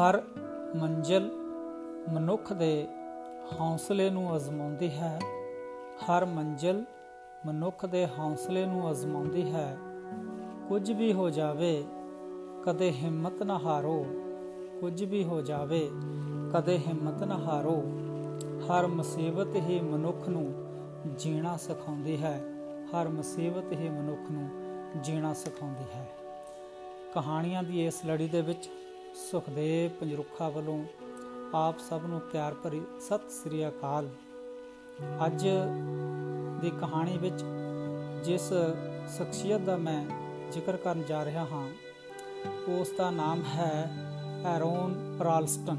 ਹਰ ਮੰਜ਼ਲ ਮਨੁੱਖ ਦੇ ਹੌਸਲੇ ਨੂੰ ਅਜ਼ਮਾਉਂਦੀ ਹੈ। ਹਰ ਮੰਜ਼ਲ ਮਨੁੱਖ ਦੇ ਹੌਸਲੇ ਨੂੰ ਅਜ਼ਮਾਉਂਦੀ ਹੈ। ਕੁਝ ਵੀ ਹੋ ਜਾਵੇ, ਕਦੇ ਹਿੰਮਤ ਨਾ ਹਾਰੋ। ਕੁਝ ਵੀ ਹੋ ਜਾਵੇ, ਕਦੇ ਹਿੰਮਤ ਨਾ ਹਾਰੋ। ਹਰ ਮੁਸੀਬਤ ਹੀ ਮਨੁੱਖ ਨੂੰ ਜੀਣਾ ਸਿਖਾਉਂਦੀ ਹੈ। ਹਰ ਮੁਸੀਬਤ ਹੀ ਮਨੁੱਖ ਨੂੰ ਜੀਣਾ ਸਿਖਾਉਂਦੀ ਹੈ। ਕਹਾਣੀਆਂ ਦੀ ਇਸ ਲੜੀ ਦੇ ਵਿੱਚ ਸੁਖਦੇਵ ਪੰਜਰੁਖਾ ਵੱਲੋਂ ਆਪ ਸਭ ਨੂੰ ਪਿਆਰ ਭਰੀ ਸਤਿ ਸ੍ਰੀ ਅਕਾਲ। ਅੱਜ ਦੀ ਕਹਾਣੀ ਵਿੱਚ ਜਿਸ ਸ਼ਖਸੀਅਤ ਦਾ ਮੈਂ ਜ਼ਿਕਰ ਕਰਨ ਜਾ ਰਿਹਾ ਹਾਂ, ਉਸ ਦਾ ਨਾਮ ਹੈ ਐਰੋਨ ਰਾਲਸਟਨ।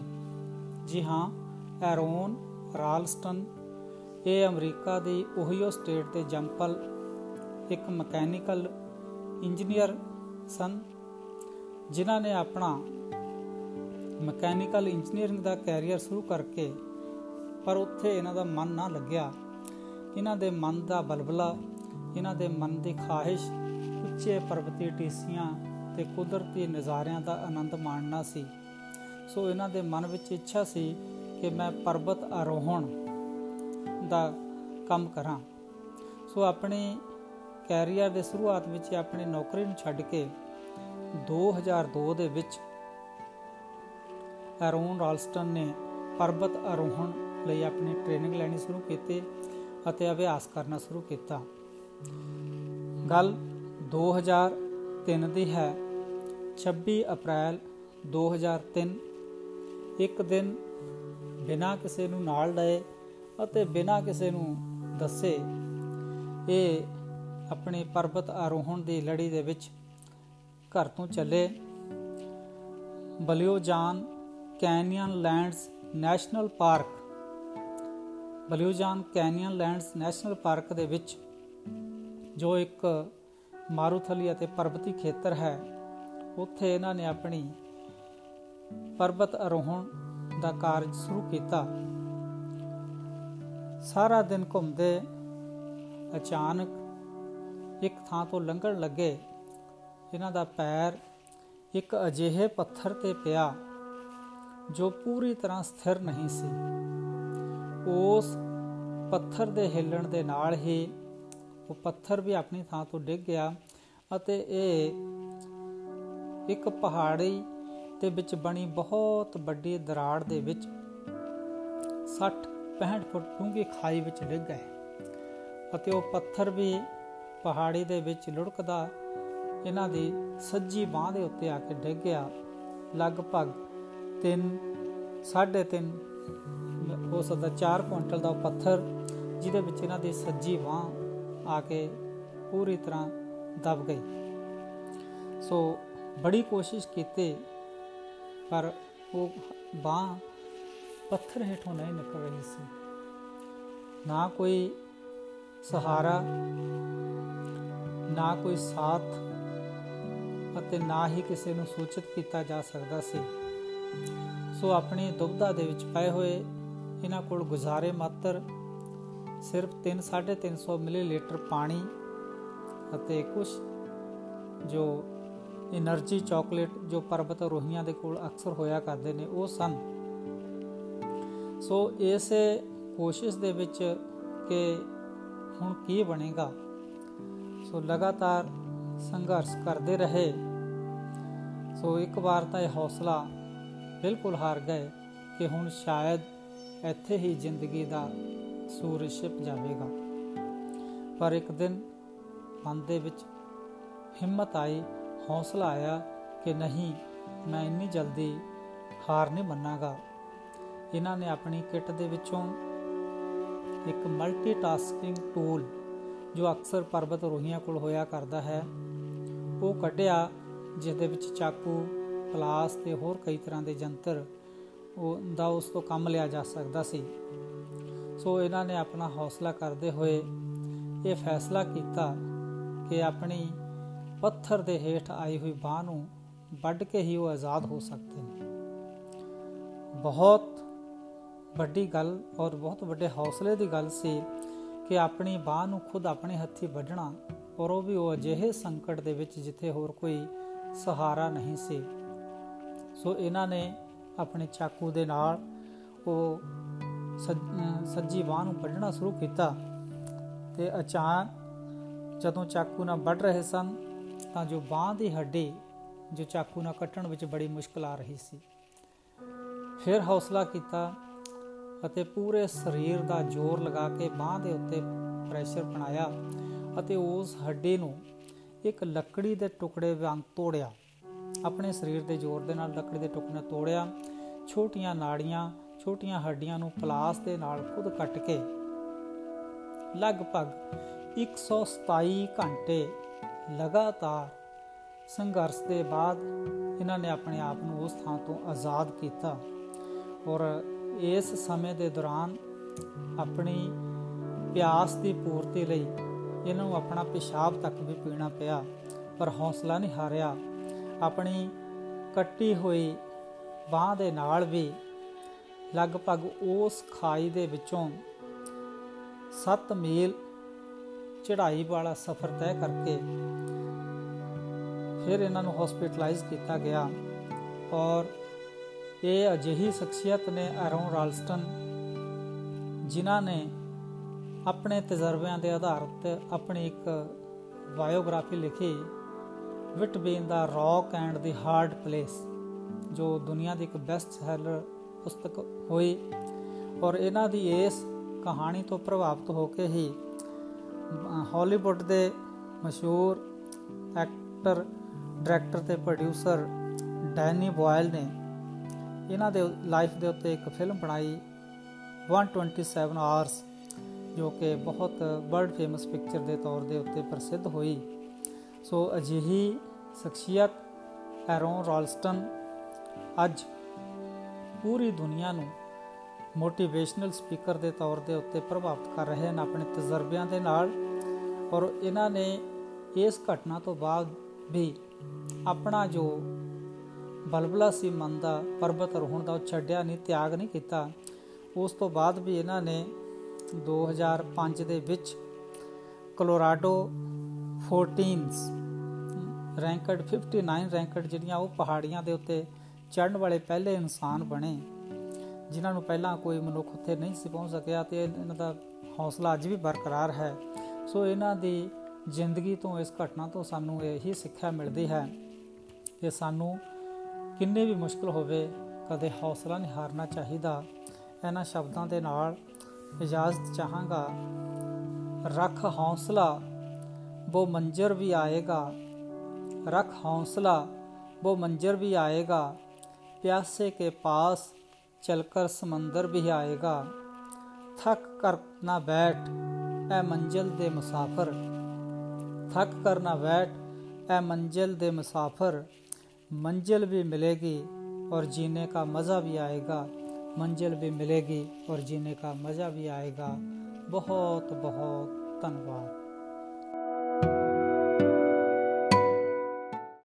ਜੀ ਹਾਂ, ਐਰੋਨ ਰਾਲਸਟਨ, ਇਹ ਅਮਰੀਕਾ ਦੀ ਓਹੀਓ ਸਟੇਟ ਦੇ ਜੰਪਲ ਇੱਕ ਮਕੈਨੀਕਲ ਇੰਜੀਨੀਅਰ ਸਨ, ਜਿਨ੍ਹਾਂ ਨੇ ਆਪਣਾ ਮਕੈਨੀਕਲ ਇੰਜੀਨੀਅਰਿੰਗ ਦਾ ਕੈਰੀਅਰ ਸ਼ੁਰੂ ਕਰਕੇ, ਪਰ ਉੱਥੇ ਇਹਨਾਂ ਦਾ ਮਨ ਨਾ ਲੱਗਿਆ। ਇਹਨਾਂ ਦੇ ਮਨ ਦਾ ਬਲਬਲਾ, ਇਹਨਾਂ ਦੇ ਮਨ ਦੀ ਖਾਹਿਸ਼, ਉੱਚੇ ਪਰਬਤੀ ਟੀਸੀਆਂ ਤੇ ਕੁਦਰਤੀ ਨਜ਼ਾਰਿਆਂ ਦਾ ਆਨੰਦ ਮਾਣਨਾ ਸੀ। ਸੋ ਇਹਨਾਂ ਦੇ ਮਨ ਵਿੱਚ ਇੱਛਾ ਸੀ ਕਿ ਮੈਂ ਪਰਬਤ ਆਰੋਹਣ ਦਾ ਕੰਮ ਕਰਾਂ। ਸੋ ਆਪਣੇ ਕੈਰੀਅਰ ਦੇ ਸ਼ੁਰੂਆਤ ਵਿੱਚ ਆਪਣੀ ਨੌਕਰੀ ਨੂੰ ਛੱਡ ਕੇ 2002 ਦੇ ਵਿੱਚ ਐਰੋਨ ਰਾਲਸਟਨ ਨੇ ਪਰਬਤ ਆਰੋਹਣ ਲਈ ਆਪਣੀ ਟ੍ਰੇਨਿੰਗ ਲੈਣੀ ਸ਼ੁਰੂ ਕੀਤੀ ਅਤੇ ਅਭਿਆਸ ਕਰਨਾ ਸ਼ੁਰੂ ਕੀਤਾ। ਗੱਲ 2003 ਦੀ ਹੈ। 26 ਅਪ੍ਰੈਲ 2003 ਇੱਕ ਦਿਨ ਬਿਨਾਂ ਕਿਸੇ ਨੂੰ ਨਾਲ ਲਏ ਅਤੇ ਬਿਨਾਂ ਕਿਸੇ ਨੂੰ ਦੱਸੇ, ਇਹ ਆਪਣੇ ਪਰਬਤ ਆਰੋਹਣ ਦੀ ਲੜੀ ਦੇ ਵਿੱਚ ਘਰ ਤੋਂ ਚੱਲੇ। Blue John Canyonlands National Park. Blue John Canyonlands National Park ਦੇ ਵਿੱਚ, ਜੋ ਇੱਕ ਮਾਰੂਥਲੀ ਅਤੇ ਪਰਬਤੀ ਖੇਤਰ ਹੈ, ਉੱਥੇ ਇਹਨਾਂ ਨੇ ਆਪਣੀ ਪਰਬਤ ਆਰੋਹਣ ਦਾ ਕਾਰਜ ਸ਼ੁਰੂ ਕੀਤਾ। ਸਾਰਾ ਦਿਨ ਘੁੰਮਦੇ, ਅਚਾਨਕ ਇੱਕ ਥਾਂ ਤੋਂ ਲੰਘਣ ਲੱਗੇ। ਇਹਨਾਂ ਦਾ ਪੈਰ ਇੱਕ ਅਜਿਹੇ ਪੱਥਰ ਤੇ ਪਿਆ ਜੋ ਪੂਰੀ ਤਰ੍ਹਾਂ ਸਥਿਰ ਨਹੀਂ ਸੀ। ਉਸ ਪੱਥਰ ਦੇ ਹਿੱਲਣ ਦੇ ਨਾਲ ਹੀ ਉਹ ਪੱਥਰ ਵੀ ਆਪਣੀ ਥਾਂ ਤੋਂ ਡਿੱਗ ਗਿਆ ਅਤੇ ਇਹ ਇੱਕ ਪਹਾੜੀ ਦੇ ਵਿੱਚ ਬਣੀ ਬਹੁਤ ਵੱਡੀ ਦਰਾੜ ਦੇ ਵਿੱਚ 60 65 ਫੁੱਟ ਡੂੰਘੀ ਖਾਈ ਵਿੱਚ ਡਿੱਗ ਗਏ ਅਤੇ ਉਹ ਪੱਥਰ ਵੀ ਪਹਾੜੀ ਦੇ ਵਿੱਚ ਲੁੜਕਦਾ ਇਹਨਾਂ ਦੀ ਸੱਜੀ ਬਾਹ ਦੇ ਉੱਤੇ ਆ ਕੇ ਡਿੱਗ ਗਿਆ। ਲਗਭਗ 3 3.5 ਹੋ ਸਕਦਾ 4 ਕੁਇੰਟਲ ਦਾ ਪੱਥਰ ਜਿਹਦੇ ਵਿੱਚ ਇਹਨਾਂ ਦੀ ਸੱਜੀ ਬਾਹ ਆ ਕੇ ਪੂਰੀ ਤਰ੍ਹਾਂ ਦਬ ਗਈ। ਸੋ ਬੜੀ ਕੋਸ਼ਿਸ਼ ਕੀਤੀ, ਪਰ ਉਹ ਬਾਹ ਪੱਥਰ ਹੇਠੋਂ ਨਹੀਂ ਨਿਕਲ ਰਹੀ ਸੀ। ਨਾ ਕੋਈ ਸਹਾਰਾ, ਨਾ ਕੋਈ ਸਾਥ ਅਤੇ ਨਾ ਹੀ ਕਿਸੇ ਨੂੰ ਸੂਚਿਤ ਕੀਤਾ ਜਾ ਸਕਦਾ ਸੀ। ਸੋ ਆਪਣੀ ਦੁਬਧਾ ਦੇ ਵਿੱਚ ਪਏ ਹੋਏ ਇਹਨਾਂ ਕੋਲ ਗੁਜ਼ਾਰੇ ਮਾਤਰ ਸਿਰਫ 3-350 ਮਿਲੀਲੀਟਰ ਪਾਣੀ ਅਤੇ ਕੁਝ ਜੋ એનર્ਜੀ ਚਾਕਲੇਟ ਜੋ ਪਰਬਤ ਰੋਹੀਆਂ ਦੇ ਕੋਲ ਅਕਸਰ ਹੋਇਆ ਕਰਦੇ ਨੇ, ਉਹ ਸਨ। ਸੋ ਇਸੇ ਕੋਸ਼ਿਸ਼ ਦੇ ਵਿੱਚ ਕਿ ਹੁਣ ਕੀ ਬਣੇਗਾ। ਸੋ ਲਗਾਤਾਰ ਸੰਘਰਸ਼ ਕਰਦੇ ਰਹੇ। ਸੋ ਇੱਕ ਵਾਰ ਤਾਂ ਇਹ ਹੌਸਲਾ ਬਿਲਕੁਲ ਹਾਰ ਗਏ ਕਿ ਹੁਣ ਸ਼ਾਇਦ ਇੱਥੇ ਹੀ ਜ਼ਿੰਦਗੀ ਦਾ ਸੂਰਜ ਛਿਪ ਜਾਵੇਗਾ। ਪਰ ਇੱਕ ਦਿਨ ਮਨ ਦੇ ਵਿੱਚ ਹਿੰਮਤ ਆਈ, ਹੌਸਲਾ ਆਇਆ ਕਿ ਨਹੀਂ, ਮੈਂ ਇੰਨੀ ਜਲਦੀ ਹਾਰ ਨਹੀਂ ਮੰਨਾਗਾ। ਇਹਨਾਂ ਨੇ ਆਪਣੀ ਕਿੱਟ ਦੇ ਵਿੱਚੋਂ ਇੱਕ ਮਲਟੀਟਾਸਕਿੰਗ ਟੂਲ ਜੋ ਅਕਸਰ ਪਰਬਤ ਰੋਹੀਆਂ ਕੋਲ ਹੋਇਆ ਕਰਦਾ ਹੈ, ਉਹ ਕੱਢਿਆ ਜਿਸ ਦੇ ਵਿੱਚ ਚਾਕੂ ਪਲਾਸ ਤੇ ਹੋਰ ਕਈ ਤਰ੍ਹਾਂ ਦੇ ਯੰਤਰ ਉਹ ਦਾ ਉਸ ਤੋਂ ਕੰਮ ਲਿਆ ਜਾ ਸਕਦਾ ਸੀ। ਸੋ ਇਹਨਾਂ ਨੇ ਆਪਣਾ ਹੌਸਲਾ ਕਰਦੇ ਹੋਏ ਇਹ ਫੈਸਲਾ ਕੀਤਾ ਕਿ ਆਪਣੀ ਪੱਥਰ ਦੇ ਹੇਠ ਆਈ ਹੋਈ ਬਾਹ ਨੂੰ ਵੱਢ ਕੇ ਹੀ ਉਹ ਆਜ਼ਾਦ ਹੋ ਸਕਦੇ ਨੇ। ਬਹੁਤ ਵੱਡੀ ਗੱਲ ਔਰ ਬਹੁਤ ਵੱਡੇ ਹੌਸਲੇ ਦੀ ਗੱਲ ਸੀ ਕਿ ਆਪਣੀ ਬਾਹ ਨੂੰ ਖੁਦ ਆਪਣੇ ਹੱਥੀ ਵੱਢਣਾ ਔਰ ਉਹ ਵੀ ਉਹ ਅਜਿਹੇ ਸੰਕਟ ਦੇ ਵਿੱਚ ਜਿੱਥੇ ਹੋਰ ਕੋਈ ਸਹਾਰਾ ਨਹੀਂ ਸੀ। ਸੋ ਇਹਨਾਂ ਨੇ ਆਪਣੇ ਚਾਕੂ ਦੇ ਨਾਲ ਉਹ ਸੱਜੀ ਬਾਹ ਨੂੰ ਵੱਢਣਾ ਸ਼ੁਰੂ ਕੀਤਾ ਤੇ ਅਚਾਨਕ ਜਦੋਂ ਚਾਕੂ ਨਾਲ ਵੱਢ ਰਹੇ ਸਨ ਤਾਂ ਜੋ ਬਾਹ ਦੀ ਹੱਡੀ ਜੋ ਚਾਕੂ ਨਾਲ ਕੱਟਣ ਵਿੱਚ ਬੜੀ ਮੁਸ਼ਕਲ ਆ ਰਹੀ ਸੀ। ਫਿਰ ਹੌਸਲਾ ਕੀਤਾ ਅਤੇ ਪੂਰੇ ਸਰੀਰ ਦਾ ਜ਼ੋਰ ਲਗਾ ਕੇ ਬਾਹ ਦੇ ਉੱਤੇ ਪ੍ਰੈਸ਼ਰ ਬਣਾਇਆ ਅਤੇ ਉਸ ਹੱਡੀ ਨੂੰ ਇੱਕ ਲੱਕੜੀ ਦੇ ਟੁਕੜੇ ਵਾਂਗ ਤੋੜਿਆ। ਆਪਣੇ ਸਰੀਰ ਦੇ ਜ਼ੋਰ ਦੇ ਨਾਲ ਲੱਕੜੀ ਦੇ ਟੁਕੜੇ ਨਾਲ ਤੋੜਿਆ, ਛੋਟੀਆਂ ਨਾੜੀਆਂ, ਛੋਟੀਆਂ ਹੱਡੀਆਂ ਨੂੰ ਪਲਾਸ ਦੇ ਨਾਲ ਖੁਦ ਕੱਟ ਕੇ ਲਗਭਗ 127 ਘੰਟੇ ਲਗਾਤਾਰ ਸੰਘਰਸ਼ ਦੇ ਬਾਅਦ ਇਹਨਾਂ ਨੇ ਆਪਣੇ ਆਪ ਨੂੰ ਉਸ ਥਾਂ ਤੋਂ ਆਜ਼ਾਦ ਕੀਤਾ ਔਰ ਇਸ ਸਮੇਂ ਦੇ ਦੌਰਾਨ ਆਪਣੀ ਪਿਆਸ ਦੀ ਪੂਰਤੀ ਲਈ ਇਹਨਾਂ ਨੂੰ ਆਪਣਾ ਪਿਸ਼ਾਬ ਤੱਕ ਵੀ ਪੀਣਾ ਪਿਆ, ਪਰ ਹੌਸਲਾ ਨਹੀਂ ਹਾਰਿਆ। ਆਪਣੀ ਕੱਟੀ ਹੋਈ ਬਾਹ ਦੇ ਨਾਲ ਵੀ ਲਗਭਗ ਉਸ ਖਾਈ ਦੇ ਵਿੱਚੋਂ 7 ਮੀਲ ਚੜ੍ਹਾਈ ਵਾਲਾ ਸਫ਼ਰ ਤੈਅ ਕਰਕੇ ਫਿਰ ਇਹਨਾਂ ਨੂੰ ਹਸਪੀਟਲਾਈਜ਼ ਕੀਤਾ ਗਿਆ ਔਰ ਇਹ ਅਜਿਹੀ ਸ਼ਖਸੀਅਤ ਨੇ ਐਰੋਨ ਰਾਲਸਟਨ ਜਿਨ੍ਹਾਂ ਨੇ ਆਪਣੇ ਤਜਰਬਿਆਂ ਦੇ ਆਧਾਰ ਉੱਤੇ ਆਪਣੀ ਇੱਕ ਬਾਇਓਗ੍ਰਾਫੀ ਲਿਖੀ ਵਿਟਬੀਨ the rock and the hard place ਜੋ ਦੁਨੀਆ ਦੀ ਇੱਕ ਬੈਸਟ ਸੈਲਰ ਪੁਸਤਕ ਹੋਈ ਔਰ ਇਹਨਾਂ ਦੀ ਇਸ ਕਹਾਣੀ ਤੋਂ ਪ੍ਰਭਾਵਿਤ ਹੋ ਕੇ ਹੀ ਹਾਲੀਵੁੱਡ ਦੇ ਮਸ਼ਹੂਰ ਐਕਟਰ ਡਾਇਰੈਕਟਰ ਤੇ ਪ੍ਰੋਡਿਊਸਰ ਡੈਨੀ ਬੋਇਲ ਨੇ ਇਹਨਾਂ ਦੇ ਲਾਈਫ ਦੇ ਉੱਤੇ ਇੱਕ ਫਿਲਮ ਬਣਾਈ 127 ਆਵਰਸ ਜੋ ਕਿ ਬਹੁਤ ਵਰਲਡ ਫੇਮਸ ਪਿਕਚਰ ਦੇ ਤੌਰ ਦੇ ਉੱਤੇ ਪ੍ਰਸਿੱਧ ਹੋਈ। ਸੋ ਅਜਿਹੀ ਸ਼ਖਸੀਅਤ ਐਰੋਨ ਰੋਲਸਟਨ, ਅੱਜ ਪੂਰੀ ਦੁਨੀਆ ਨੂੰ ਮੋਟੀਵੇਸ਼ਨਲ ਸਪੀਕਰ ਦੇ ਤੌਰ ਦੇ ਉੱਤੇ ਪ੍ਰਭਾਵਿਤ ਕਰ ਰਹੇ ਹਨ ਆਪਣੇ ਤਜਰਬਿਆਂ ਦੇ ਨਾਲ ਔਰ ਇਹਨਾਂ ਨੇ ਇਸ ਘਟਨਾ ਤੋਂ ਬਾਅਦ ਵੀ ਆਪਣਾ ਜੋ ਬਲਬਲਾ ਸੀ ਮਨ ਦਾ, ਪਰਬਤ ਰੋਹਣ ਦਾ ਉਹ ਛੱਡਿਆ ਨਹੀਂ, ਤਿਆਗ ਨਹੀਂ ਕੀਤਾ। ਉਸ ਤੋਂ ਬਾਅਦ ਵੀ ਇਹਨਾਂ ਨੇ 2005 ਦੇ ਵਿੱਚ ਕੋਲੋਰਾਡੋ 14s ਰੈਂਕਡ 59 ਰੈਂਕਡ ਜਿਹੜੀਆਂ ਉਹ ਪਹਾੜੀਆਂ ਦੇ ਉੱਤੇ ਚੜਨ ਵਾਲੇ ਪਹਿਲੇ ਇਨਸਾਨ ਬਣੇ, ਜਿਨ੍ਹਾਂ ਨੂੰ ਪਹਿਲਾਂ ਕੋਈ ਮਨੁੱਖ ਉੱਥੇ ਨਹੀਂ ਸੀ ਪਹੁੰਚ ਸਕਿਆ ਤੇ ਇਹਨਾਂ ਦਾ ਹੌਸਲਾ ਅੱਜ ਵੀ ਬਰਕਰਾਰ ਹੈ। ਸੋ ਇਹਨਾਂ ਦੀ ਜ਼ਿੰਦਗੀ ਤੋਂ, ਇਸ ਘਟਨਾ ਤੋਂ ਸਾਨੂੰ ਇਹੀ ਸਿੱਖਿਆ ਮਿਲਦੀ ਹੈ ਕਿ ਸਾਨੂੰ ਕਿੰਨੇ ਵੀ ਮੁਸ਼ਕਲ ਹੋਵੇ, ਕਦੇ ਹੌਸਲਾ ਨਹੀਂ ਹਾਰਨਾ ਚਾਹੀਦਾ। ਇਹਨਾਂ ਸ਼ਬਦਾਂ ਦੇ ਨਾਲ ਇਜਾਜ਼ਤ ਚਾਹਾਂਗਾ। ਰੱਖ ਹੌਸਲਾ ਉਹ ਮੰਜ਼ਰ ਵੀ ਆਏਗਾ। रख हौसला, वो मंजर भी आएगा। प्यासे के पास चलकर समंदर भी आएगा। थक कर ना बैठ ए मंजिल दे मुसाफिर। थक कर ना बैठ ए मंजिल दे मुसाफिर। मंजिल भी मिलेगी और जीने का मज़ा भी आएगा। मंजिल भी मिलेगी और जीने का मज़ा भी आएगा। बहुत बहुत धन्यवाद।